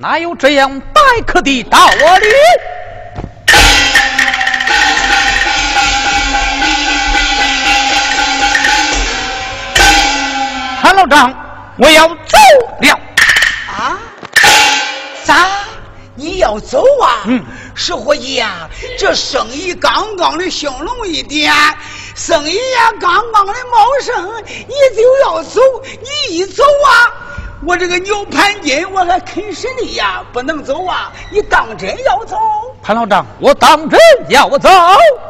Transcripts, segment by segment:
哪有这样待客的道理？韩老张，我要走了。啊？咋？你要走啊？嗯。是伙计呀，这生意刚刚的兴隆一点，生意呀刚刚的茂盛，你就要走？你一走啊，我这个牛盘筋我还啃实的呀，不能走啊！你当真要走？潘老张，我当真要走，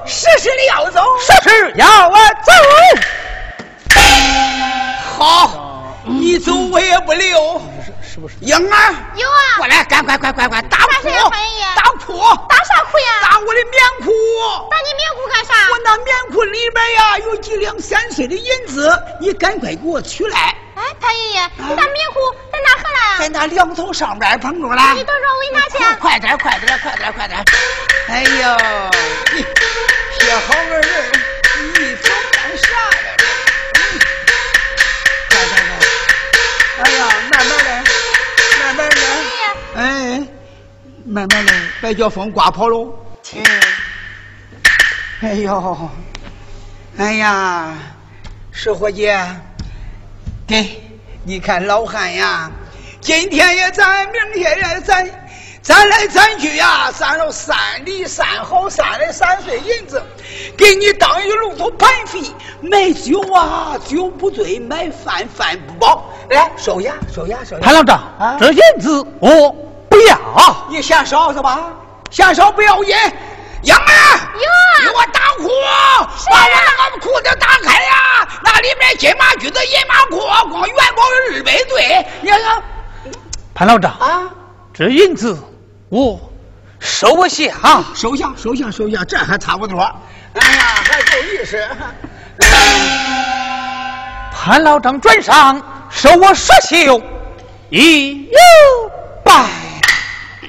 实实的要走，实实要我走。好，你走我也不留。是不是？英儿有啊，过来，赶快快快快打裤，打裤，打啥裤呀？打我的棉裤。打你棉裤干啥？我那棉裤里边呀有几两三碎的银子，你赶快给我取来。哎，潘爷爷，你那棉裤在哪喝来？在那两头上边捧着了。你等着，我给你拿去。快点，快点，快点，快点！哎呦，你些好个慢慢来，别叫风刮跑喽。哎呦，哎呀，石伙计，给，你看老汉呀，今天也在，明天也在，攒来攒去呀，攒了三里三好三来三岁银子，给你当一路头盘费，买酒啊酒不醉，买饭饭不饱。来，收下，收下，收下。潘老张，这银子我。不要，你嫌少是吧？嫌少不要紧。杨儿，有，给我打裤，把我那个裤子打开呀！那里面金马驹子、银马裤，光元宝二百对。你看，潘老张啊，这银子我收下，收下，收下，收下，这还差不多。哎呀，还够意思。潘老张转上收我十袖，一有拜。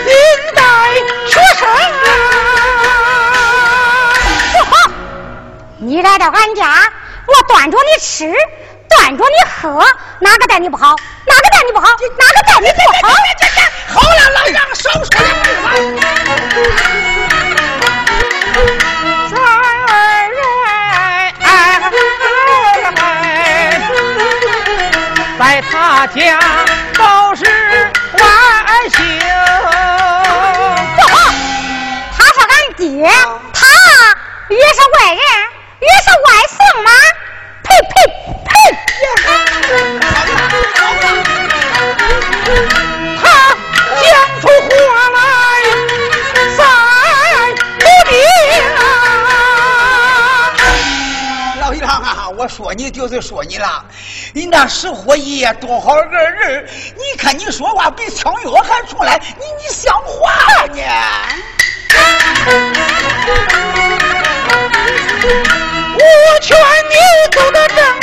转上手拜上。不好，他是俺爹，难道说还得给你赔礼吗？爹，天老杨啊，老杨，你？来到俺家，我端着你吃，端着你喝，哪个待你不好？哪个待你不好？哪个待你不好？好？了，老杨，少说两句话。三儿在他家都是他也是外人。也是外姓吗？呸呸呸！他讲出话来三不定啊！老杨啊，我说你就是说你了，你那石火爷多好个人，你看你说话比枪药还出来，你你像话吗你？我劝你走得正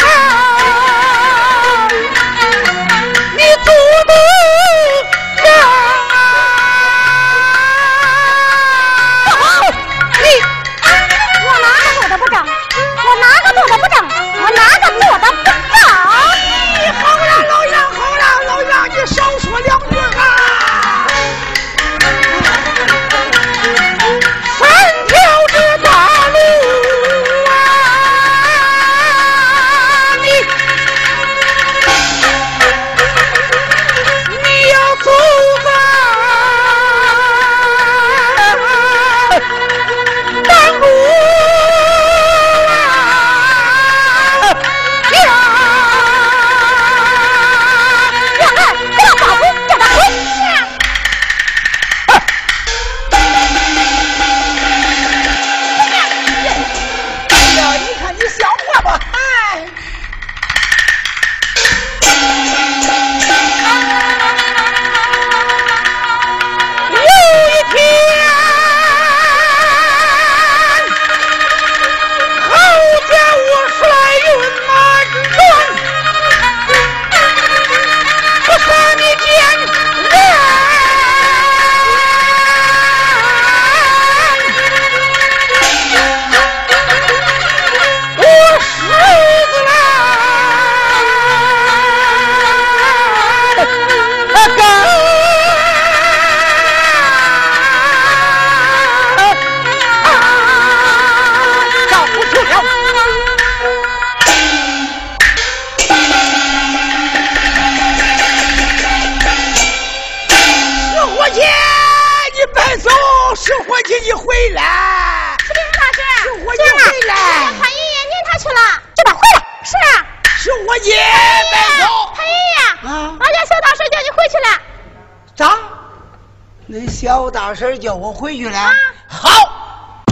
我回去了？啊好，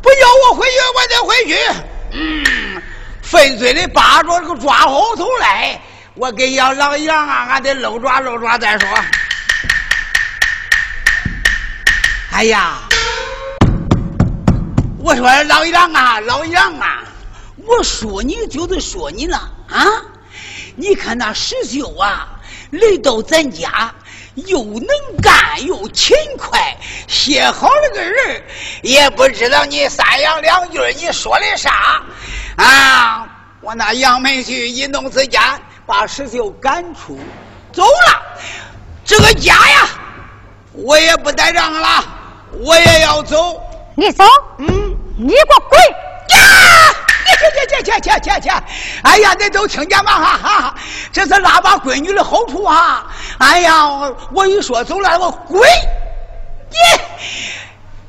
不叫我回去，我得回去。嗯，粪嘴里扒着这个抓后头来，我跟杨老杨啊，俺得搂抓搂抓再说。哎呀，我说老杨啊，老杨啊，我说你就是说你了啊！你看那石秀啊，来到咱家，又能干又勤快，写好了个人，也不知道你三言两句你说的啥啊！我那杨门婿一怒之间把石秀赶出，走了。这个家呀，我也不待让了，我也要走。你走，嗯。你给我滚！呀！去去去去去去去！哎呀，你都听见吗？哈哈，这是拉把闺女的好处啊！哎呀，我一说走了，我滚！你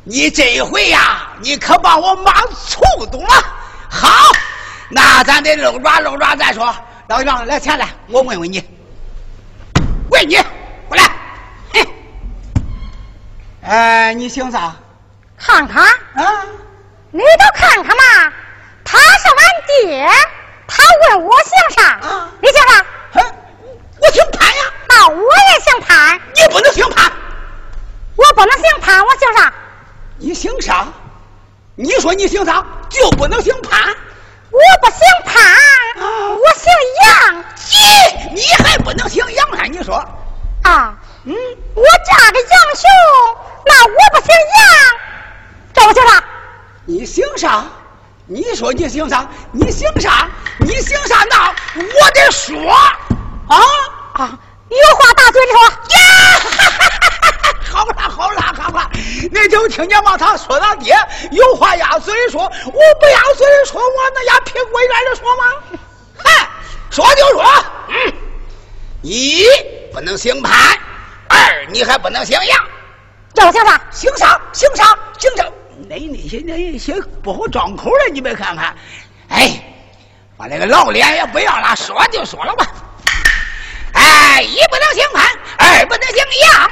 你这一回呀，你可把我骂触动了。好，那咱得搂抓搂抓再说。老杨，来钱来，我问问你，问你，过来。嘿，哎，你姓啥？看看，啊？你都看看嘛。他是俺爹，他问我姓啥？啊你姓啥？哼，我姓潘呀。那我也姓潘。你不能姓潘，我不能姓潘，我姓啥？你姓啥？你说你姓啥，就不能姓潘。我不姓潘，啊我姓杨。咦，你还不能姓杨啊？你说，啊，嗯，我嫁给杨雄，那我不姓杨，叫我姓啥？你姓啥？你说你姓啥？你姓啥？你姓啥？那我得说啊！啊，有话大嘴里说。呀，好了好了好了，你就听见吗？他说他爹有话压嘴说，我不压嘴说，我能压屁股眼里说吗？嗨，说就说，嗯，一不能姓潘，二你还不能姓杨，叫我姓啥？姓啥？姓啥？姓啥？那那些那些不好张口的，你别看看，哎，把那个老脸也不要了，说就说了吧。哎，一不能姓潘，二不能姓杨，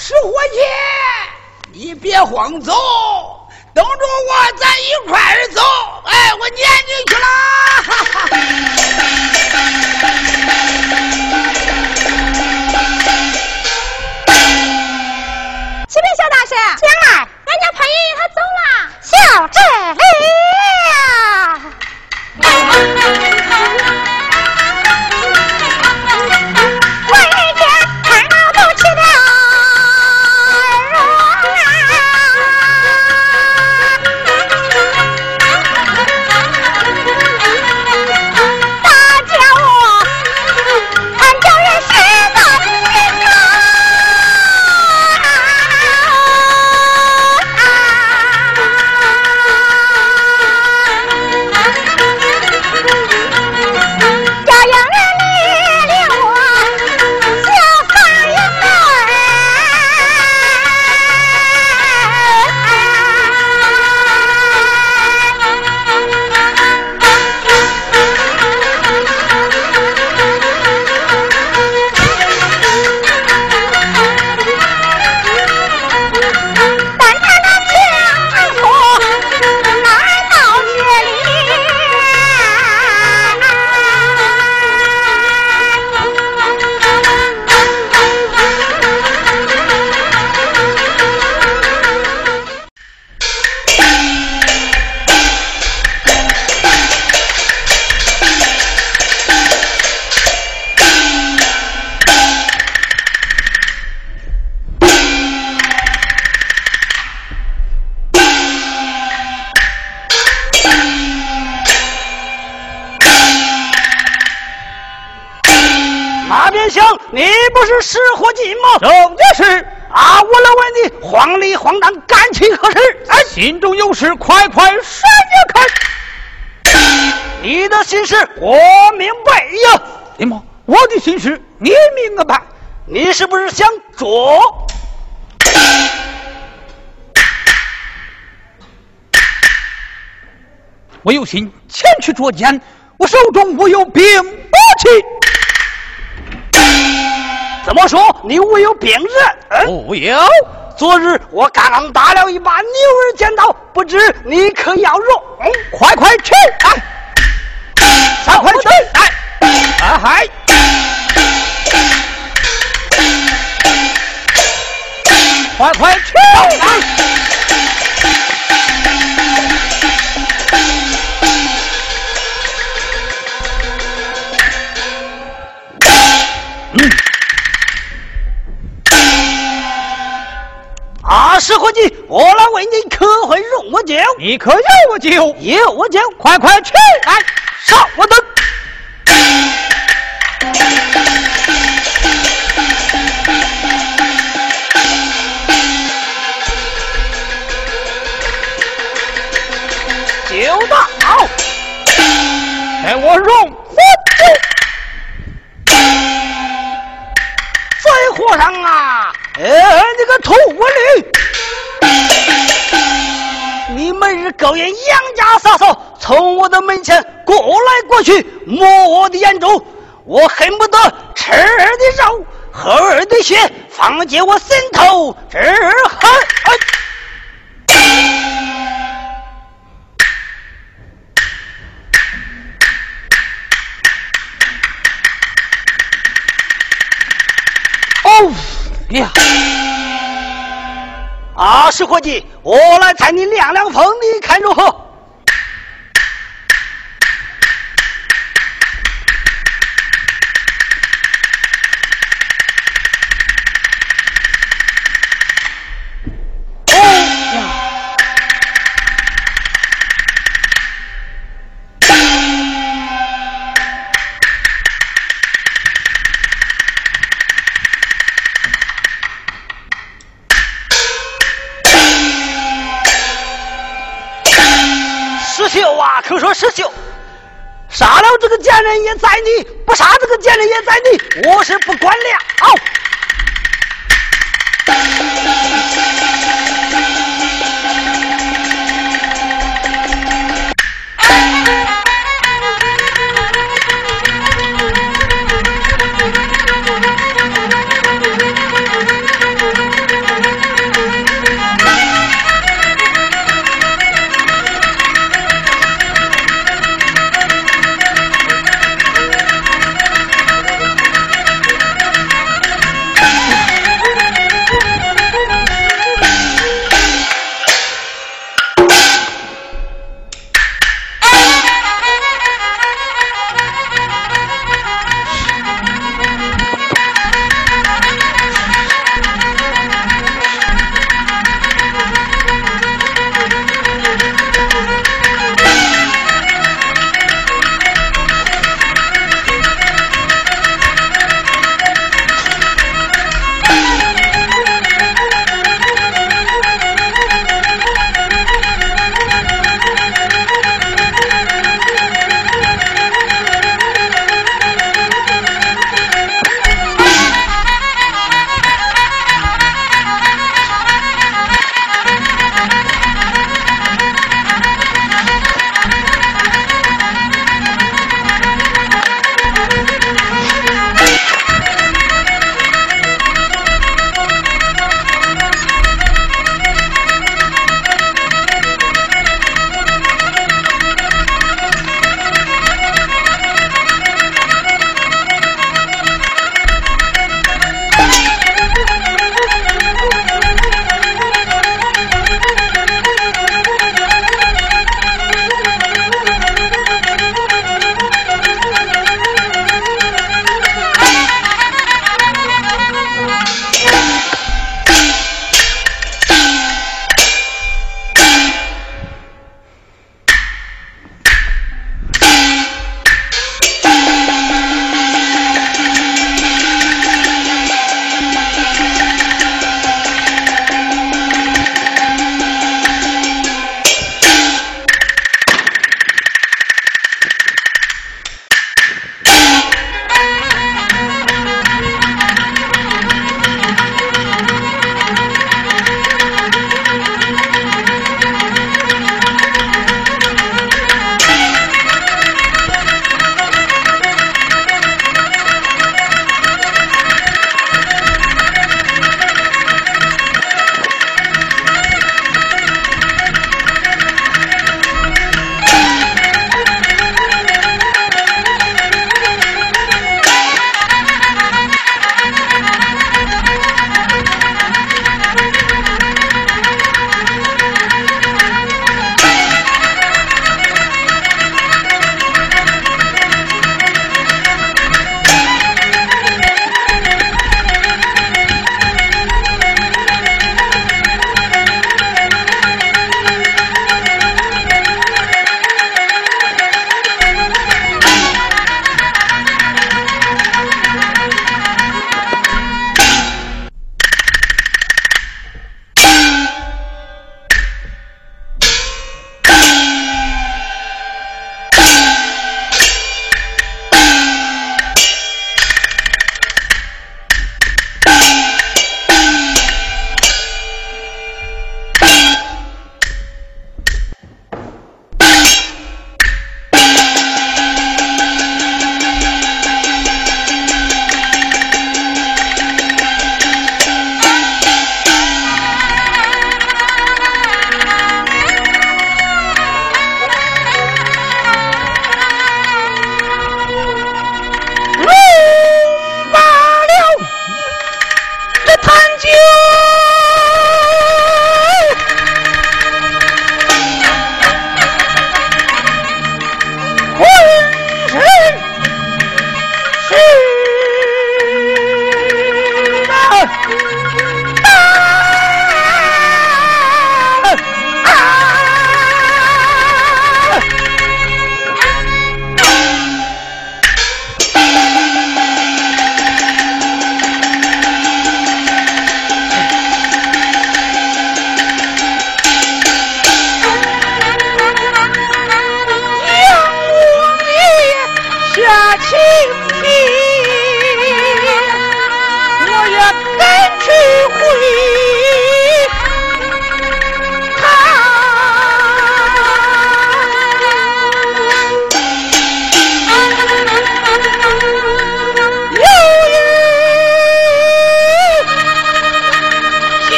石伙计，你别慌走，等着我，咱一块儿走。哎，我撵你去了。启禀小大婶，将来俺家潘爷爷他走了。小这里。我心前去捉奸，我手中无有兵不器。怎么说？你无有兵刃？不有。昨日我刚刚打了一把牛儿尖刀，不知你可要用？快快去！哎，快快去！哎，哎嗨！快快去！我来问你，可会用我酒？你可要我酒？有我酒，快快去！来，上我等。酒到，给我用火再和尚啊！哎，你个秃驴！你每日勾引杨家嫂嫂，从我的门前过来过去，摸我的眼珠，我恨不得吃儿的肉，喝儿的血，放进我心头之恨。哦呀！啊，石伙计，我来猜你晾晾风，你看如何？秀啊，可说石秀，杀了这个贱人也在你，不杀这个贱人也在你，我是不管了。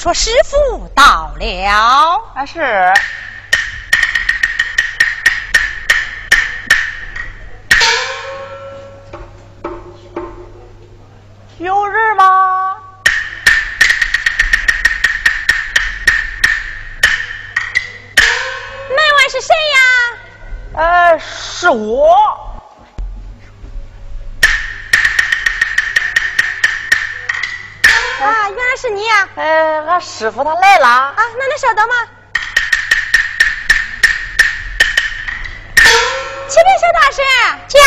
说是。师傅他来了。啊，那你稍等嘛。启禀小大师，家。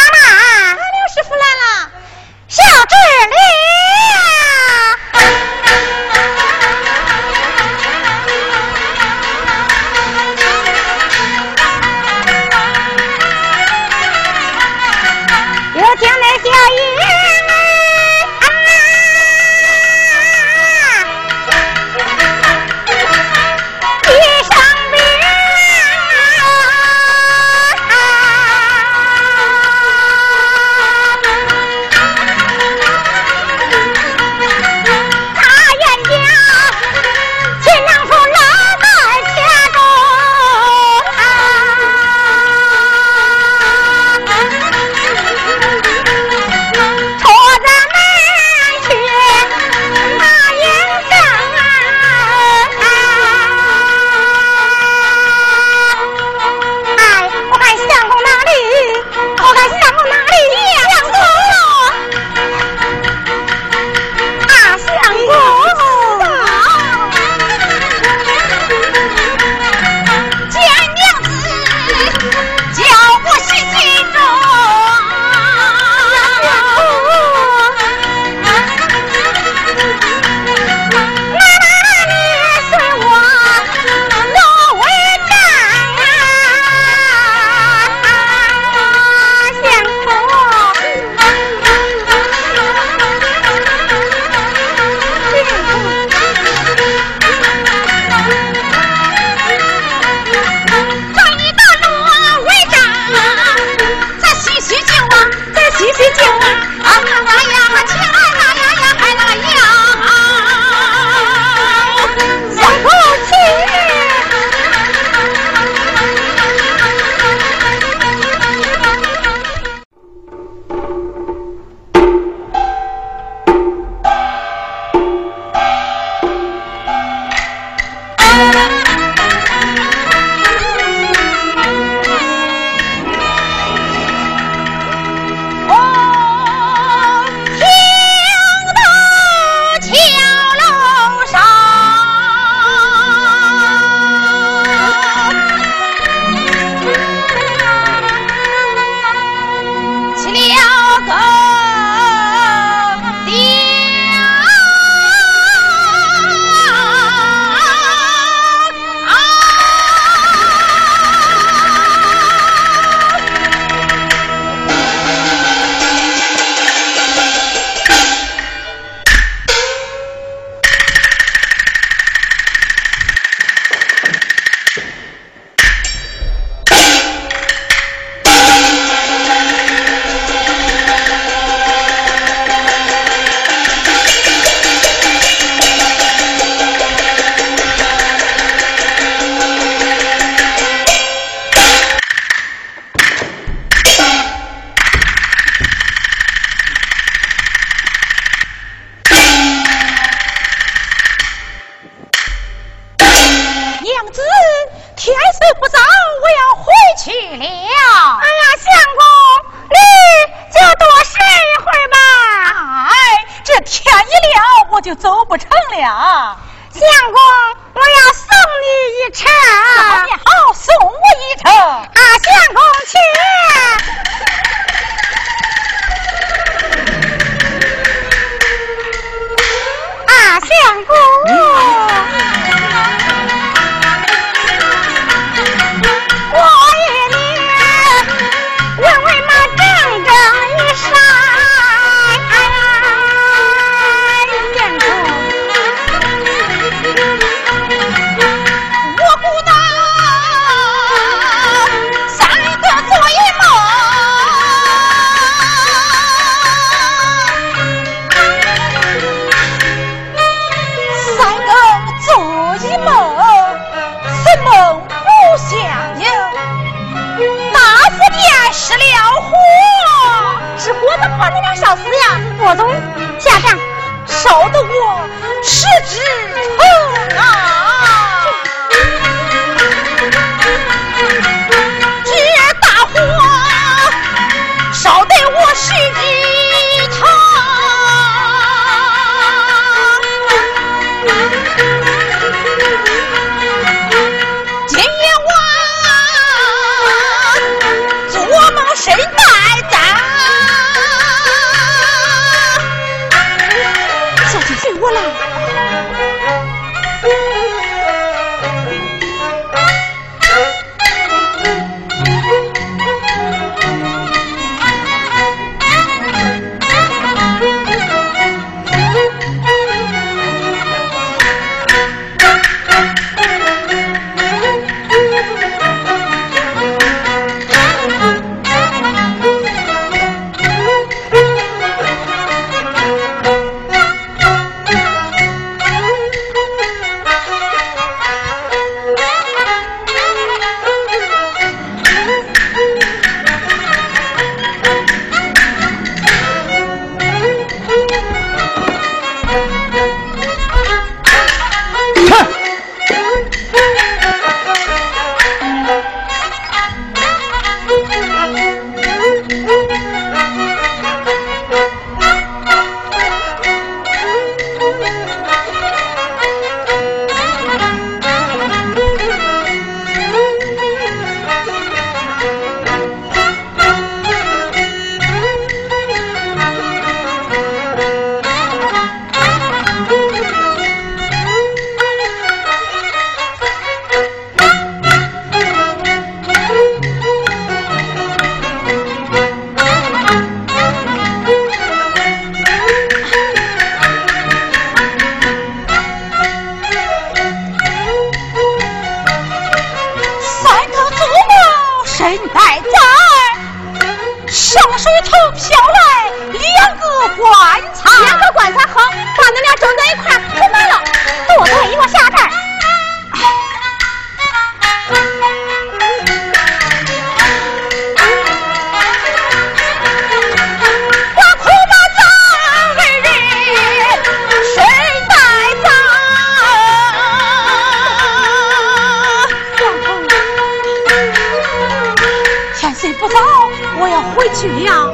去呀，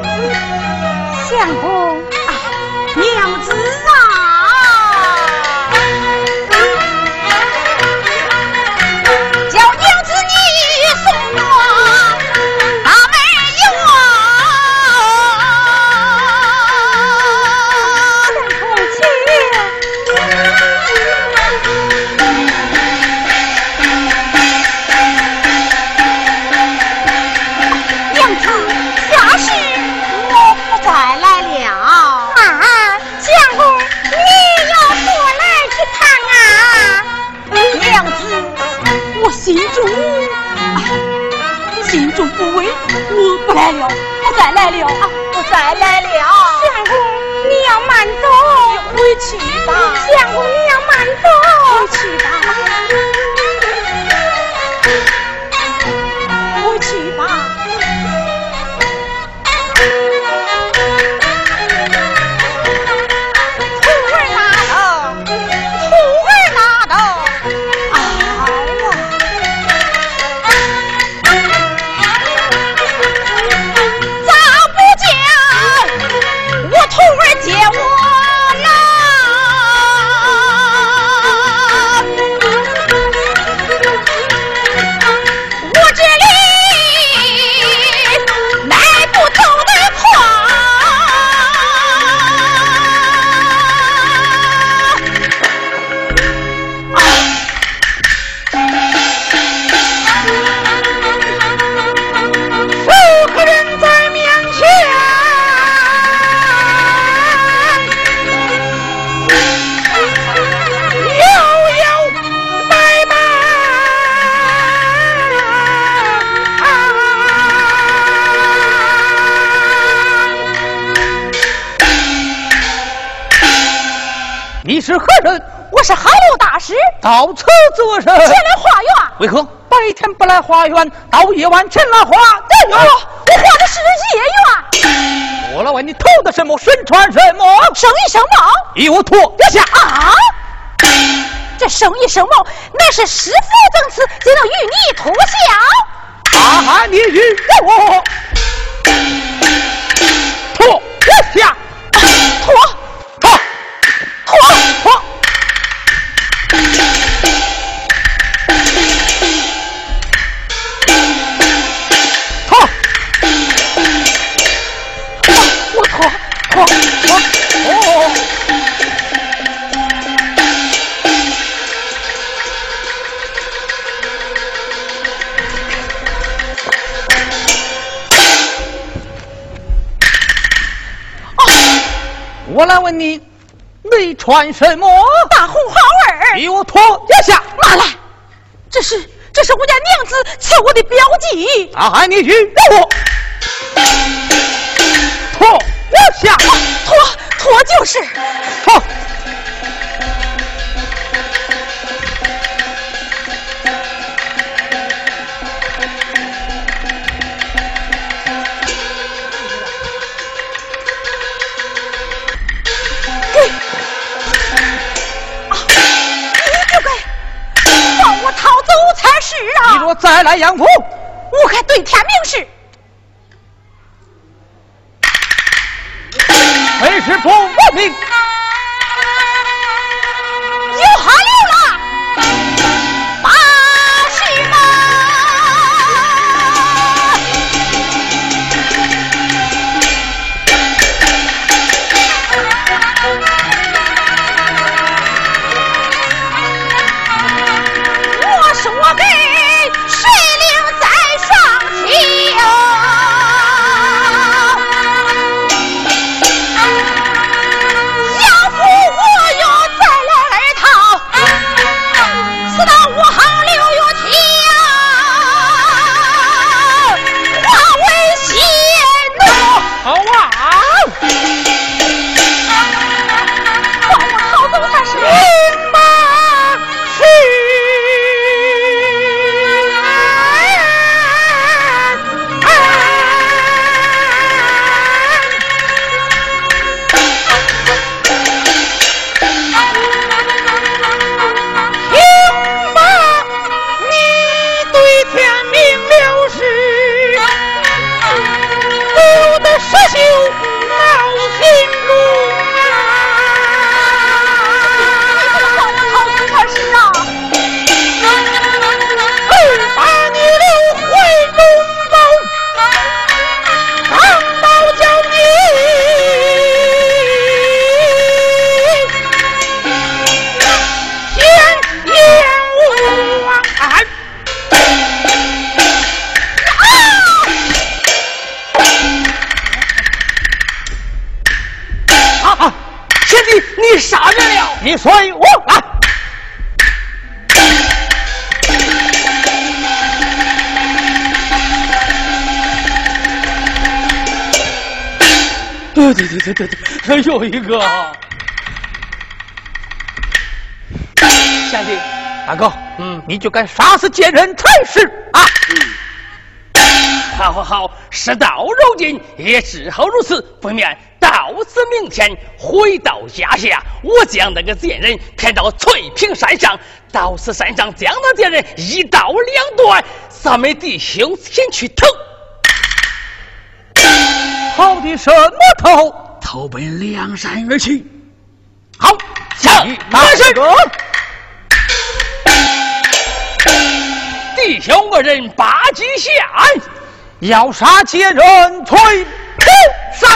相公，到此做甚？前来花园。为何白天不来花园，到夜晚前来花哎呦，我花的是夜园。我来问你偷的什么？身穿什么？生意生帽。有托下啊！这生意生帽，乃是师父赠赐，只能与你同享。啊！你与我脱下，脱脱脱脱。哦我来问你，你穿什么？大红花儿。给我脱下。拿来，这是这是我家娘子赐我的标记。啊，喊你去我就是。脱。是啊，你若再来养父，我还对天明誓。为师不不 还有一个。贤弟，大哥，嗯，你就该杀死奸人才是啊！好好好，事到如今也只好如此，不免到此明天回到家下，我将那个贱人抬到翠屏山上，到此山上将那贱人一刀两断，咱们弟兄先去投。投的什么头？投奔梁山而去。好，下马是哥，弟兄二人把戟下，要杀奸人，退平山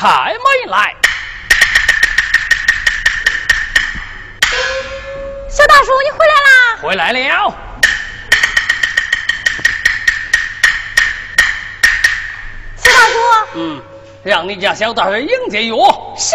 开门来，小大叔，你回来啦？回来了。小大叔。嗯，让你家小大人迎接我。是。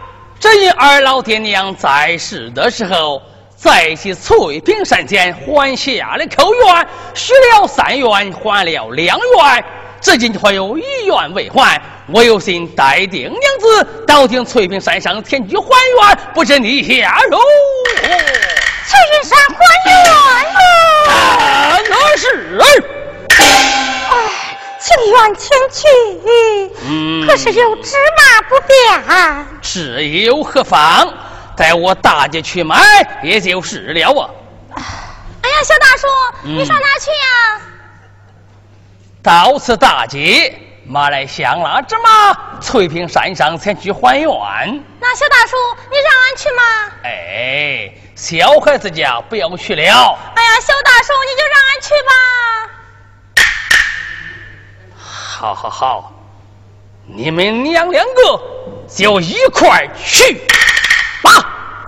只因二老爹娘在世的时候，在其翠屏山间还下了口愿，许了三愿，还了两愿，至今还有一愿未还。我有心待定娘子到定翠屏山上前去还愿，不知你下如何？翠屏山还愿啊！啊，那是。哎，情愿前去，嗯可是有芝麻不便。是有何妨？待我大姐去买，也就是了啊。哎呀，小大叔，嗯你上哪去呀？到此大街，马来香辣芝麻，翠屏山上前去还愿。那小大叔，你让俺去吗？哎，小孩子家不要去了。哎呀，小大叔，你就让俺去吧。好好好，你们娘两个就一块去吧。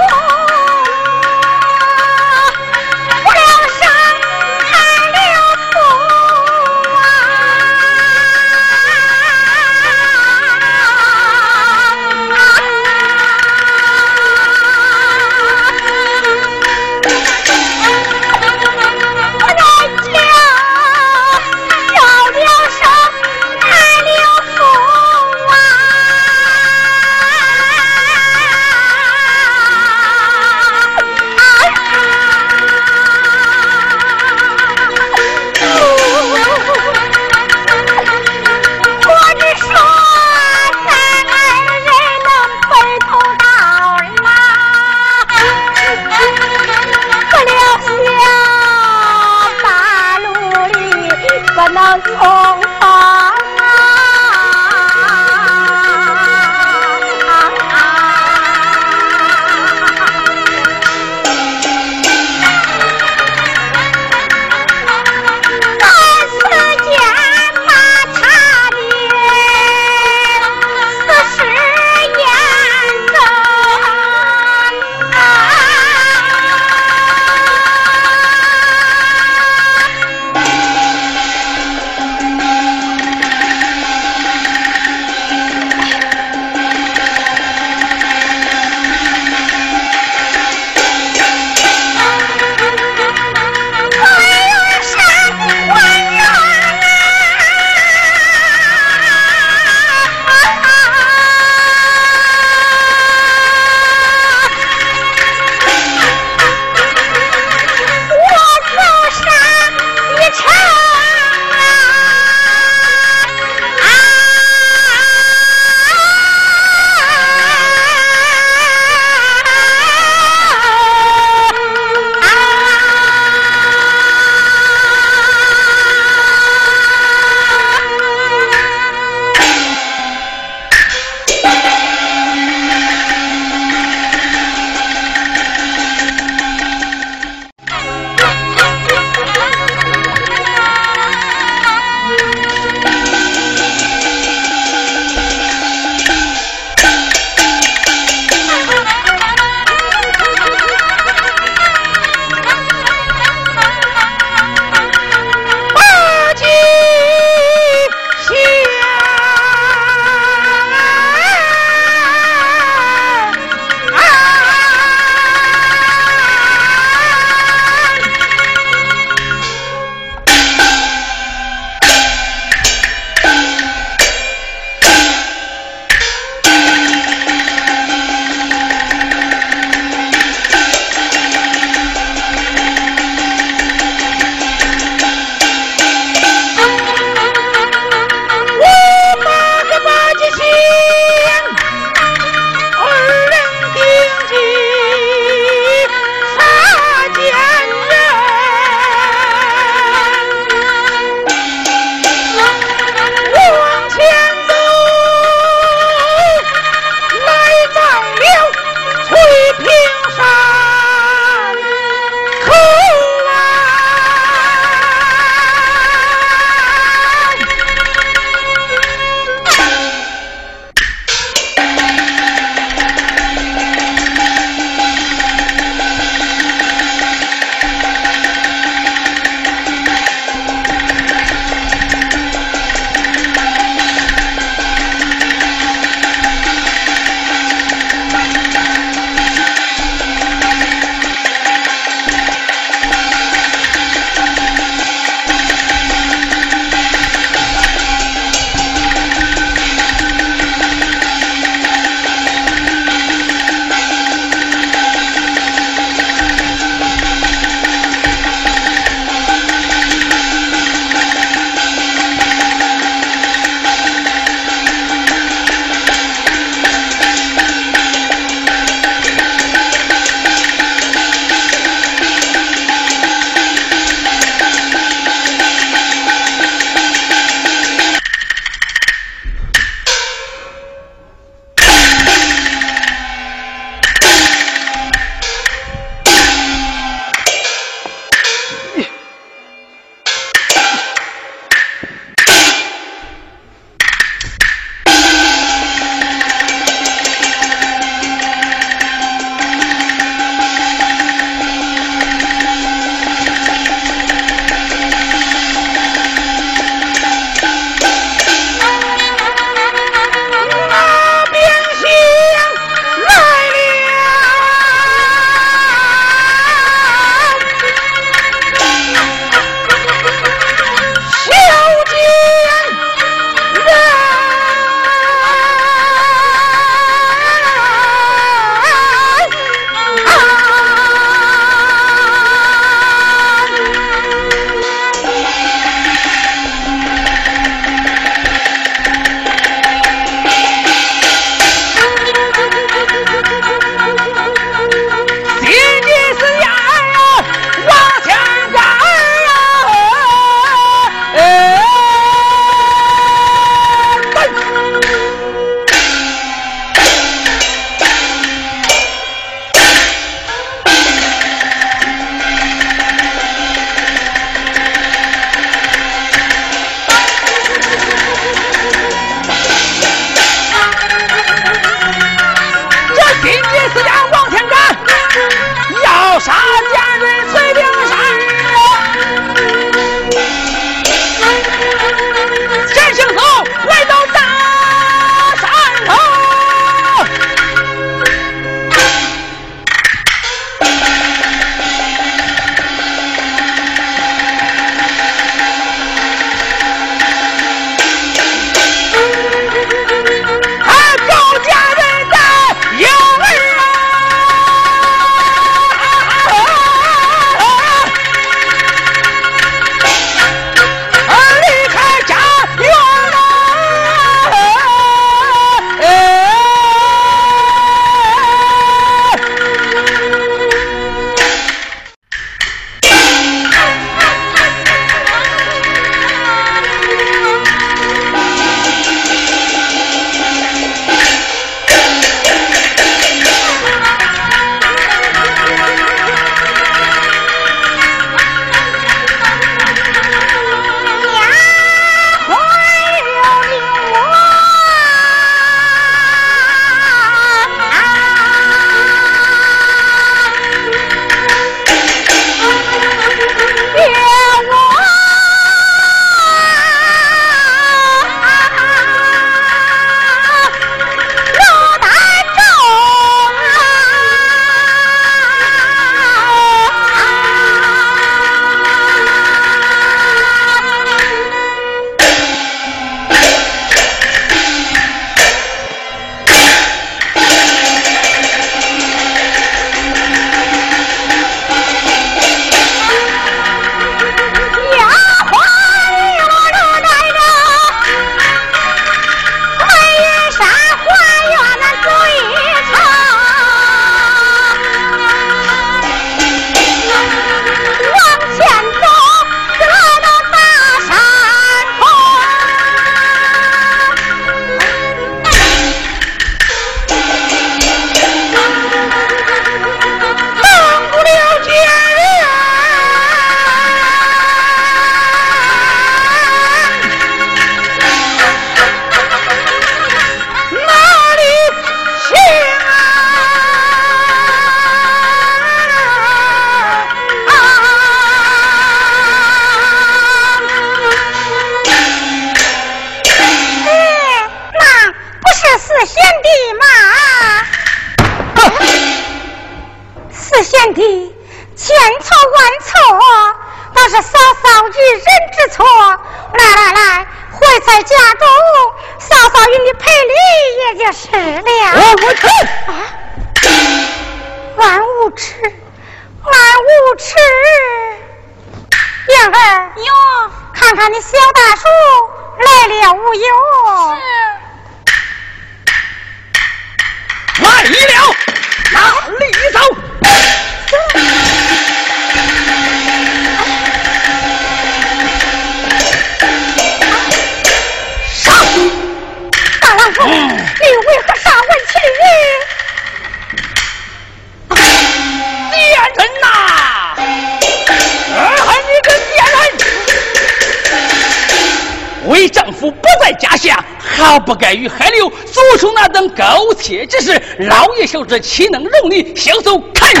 好不该与海流做出那等苟且之事。老爷小侄岂能容你小手看着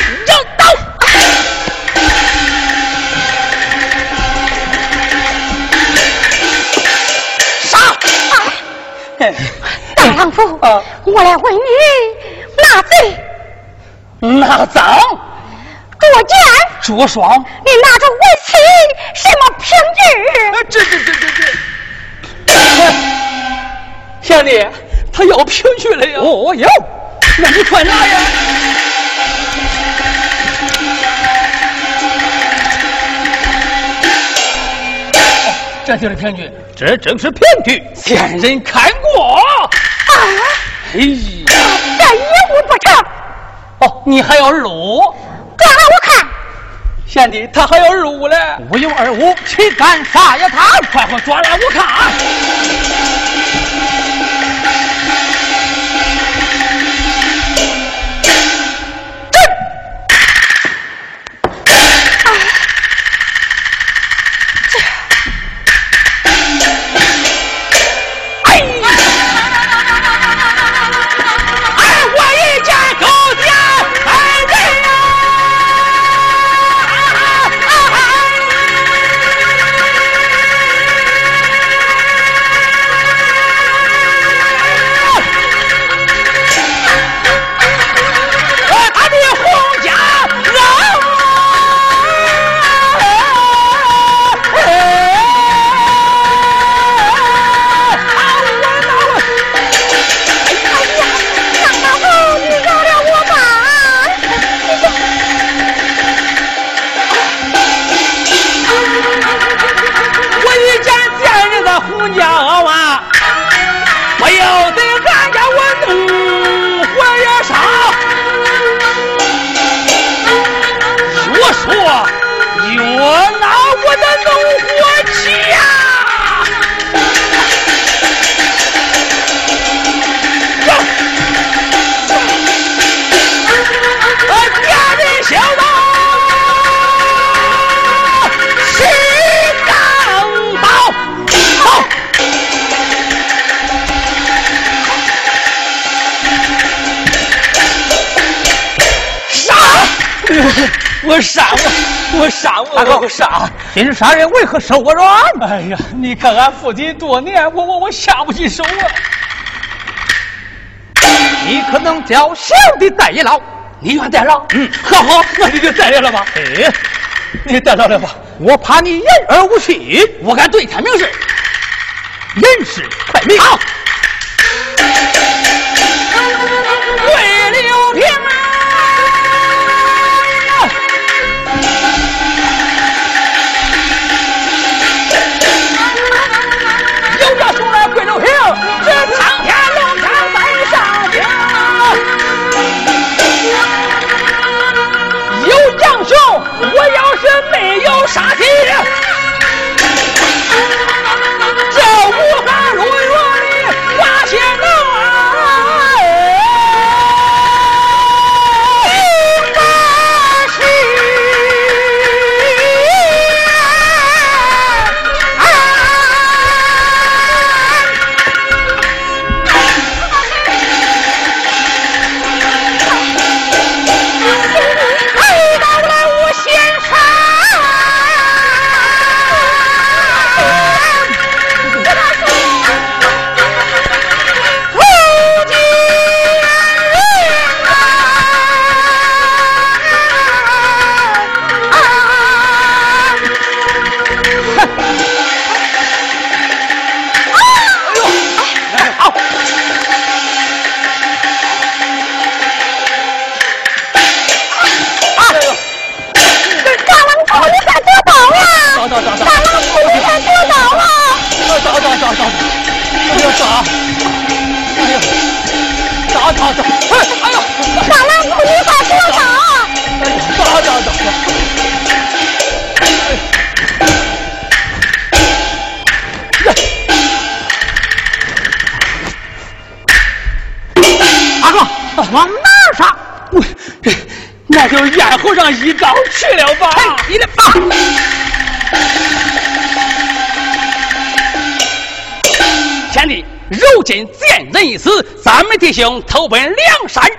刀？杀！大丈夫，啊我来问你拿罪拿赃！捉奸。卓爽！你拿着文器什么凭据？啊，这这这这这！贤弟，他要凭据了呀！哦哟，那你快拿呀！这就是凭据，这正是凭据，前人看过。啊，哎呀，这一物不成，哦，你还要二五？抓来我看。贤弟，他还要二五嘞！我有二五，岂敢杀呀他！快快抓来我看！我杀我，我杀我，我我杀！今日杀人为何手我软？哎呀，你看俺父亲多年，我我我下不去手啊！你可能叫小弟代劳，你愿代劳？嗯，好好，那你就代劳了吧。哎，你代劳了吧？我怕你言而无信，我敢对天明誓，人是快命。好，将投奔梁山。